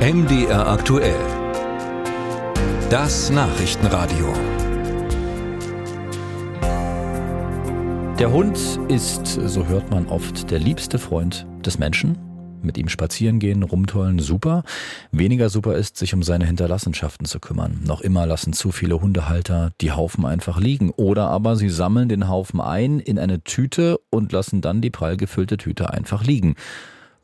MDR aktuell. Das Nachrichtenradio. Der Hund ist, so hört man oft, der liebste Freund des Menschen. Mit ihm spazieren gehen, rumtollen, super. Weniger super ist, sich um seine Hinterlassenschaften zu kümmern. Noch immer lassen zu viele Hundehalter die Haufen einfach liegen. Oder aber sie sammeln den Haufen ein in eine Tüte und lassen dann die prall gefüllte Tüte einfach liegen.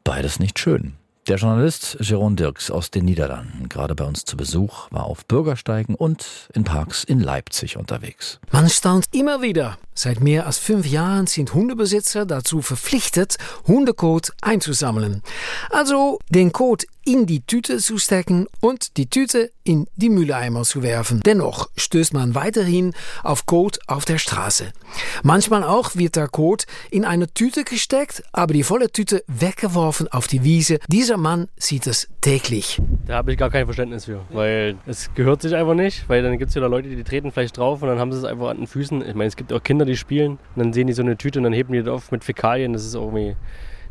Beides nicht schön. Der Journalist Jérôme Dirks aus den Niederlanden, gerade bei uns zu Besuch, war auf Bürgersteigen und in Parks in Leipzig unterwegs. Man staunt immer wieder. Seit mehr als fünf Jahren sind Hundebesitzer dazu verpflichtet, Hundekot einzusammeln. Also den Kot in die Tüte zu stecken und die Tüte in die Mülleimer zu werfen. Dennoch stößt man weiterhin auf Kot auf der Straße. Manchmal auch wird der Kot in eine Tüte gesteckt, aber die volle Tüte weggeworfen auf die Wiese. Dieser Mann sieht es täglich. Da habe ich gar kein Verständnis für, weil es gehört sich einfach nicht, weil dann gibt es wieder Leute, die treten vielleicht drauf und dann haben sie es einfach an den Füßen. Ich meine, es gibt auch Kinder, die spielen und dann sehen die so eine Tüte und dann heben die das auf mit Fäkalien. Das ist irgendwie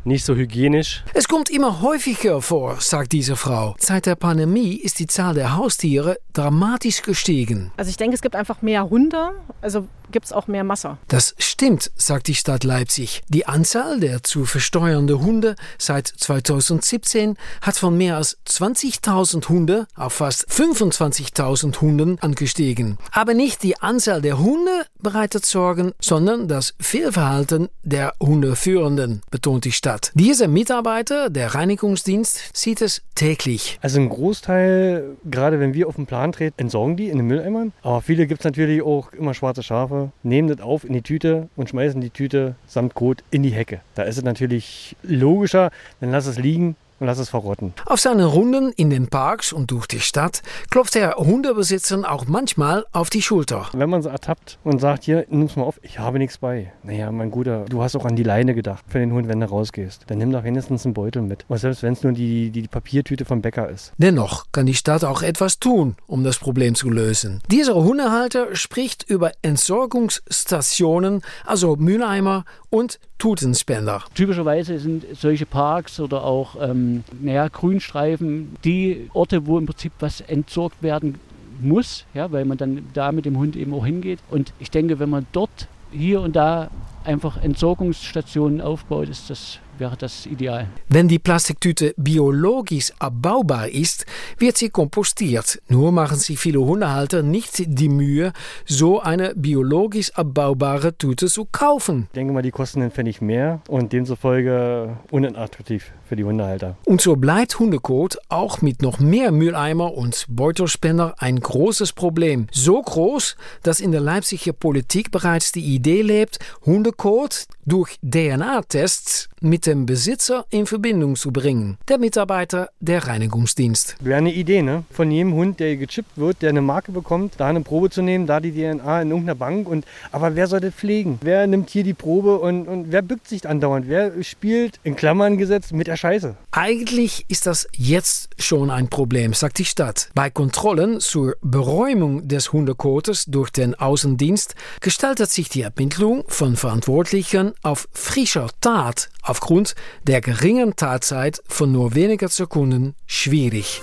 nicht so hygienisch. Es kommt immer häufiger vor, sagt diese Frau. Seit der Pandemie ist die Zahl der Haustiere dramatisch gestiegen. Also ich denke, es gibt einfach mehr Hunde. Also gibt es auch mehr Masse. Das stimmt, sagt die Stadt Leipzig. Die Anzahl der zu versteuernde Hunde seit 2017 hat von mehr als 20.000 Hunde auf fast 25.000 Hunden angestiegen. Aber nicht die Anzahl der Hunde bereitet Sorgen, sondern das Fehlverhalten der Hundeführenden, betont die Stadt. Dieser Mitarbeiter, der Reinigungsdienst, sieht es täglich. Also ein Großteil, gerade wenn wir auf den Plan treten, entsorgen die in den Mülleimern. Aber viele gibt es natürlich auch immer schwarze Schafe nehmen das auf in die Tüte und schmeißen die Tüte samt Kot in die Hecke. Da ist es natürlich logischer, dann lass es liegen und lass es verrotten. Auf seinen Runden in den Parks und durch die Stadt klopft der Hundebesitzer auch manchmal auf die Schulter. Wenn man so ertappt und sagt, hier, nimm's mal auf, ich habe nichts bei. Naja, mein Guter, du hast auch an die Leine gedacht für den Hund, wenn du rausgehst. Dann nimm doch wenigstens einen Beutel mit. Und selbst wenn es nur die, die, die Papiertüte vom Bäcker ist. Dennoch kann die Stadt auch etwas tun, um das Problem zu lösen. Dieser Hundehalter spricht über Entsorgungsstationen, also Mülleimer und Tutenspender. Typischerweise sind solche Parks oder auch ähm, naja, Grünstreifen die Orte, wo im Prinzip was entsorgt werden muss, ja, weil man dann da mit dem Hund eben auch hingeht. Und ich denke, wenn man dort hier und da einfach Entsorgungsstationen aufbaut, ist das wäre das ideal. Wenn die Plastiktüte biologisch abbaubar ist, wird sie kompostiert. Nur machen sich viele Hundehalter nicht die Mühe, so eine biologisch abbaubare Tüte zu kaufen. Ich denke mal, die kosten den Pfennig mehr und demzufolge unattraktiv für die Hundehalter. Und so bleibt Hundekot auch mit noch mehr Mülleimer und Beutelspender ein großes Problem. So groß, dass in der Leipziger Politik bereits die Idee lebt, Hundekot durch DNA-Tests mit dem Besitzer in Verbindung zu bringen. Der Mitarbeiter der Reinigungsdienst. Wäre eine Idee, ne? Von jedem Hund, der gechippt wird, der eine Marke bekommt, da eine Probe zu nehmen, da die DNA in irgendeiner Bank. Und, aber wer soll das pflegen? Wer nimmt hier die Probe und, und wer bückt sich andauernd? Wer spielt in Klammern gesetzt mit der Scheiße? Eigentlich ist das jetzt schon ein Problem, sagt die Stadt. Bei Kontrollen zur Beräumung des Hundekotes durch den Außendienst gestaltet sich die Ermittlung von Verantwortlichen auf frischer Tat aufgrund der geringen Tatzeit von nur weniger Sekunden schwierig.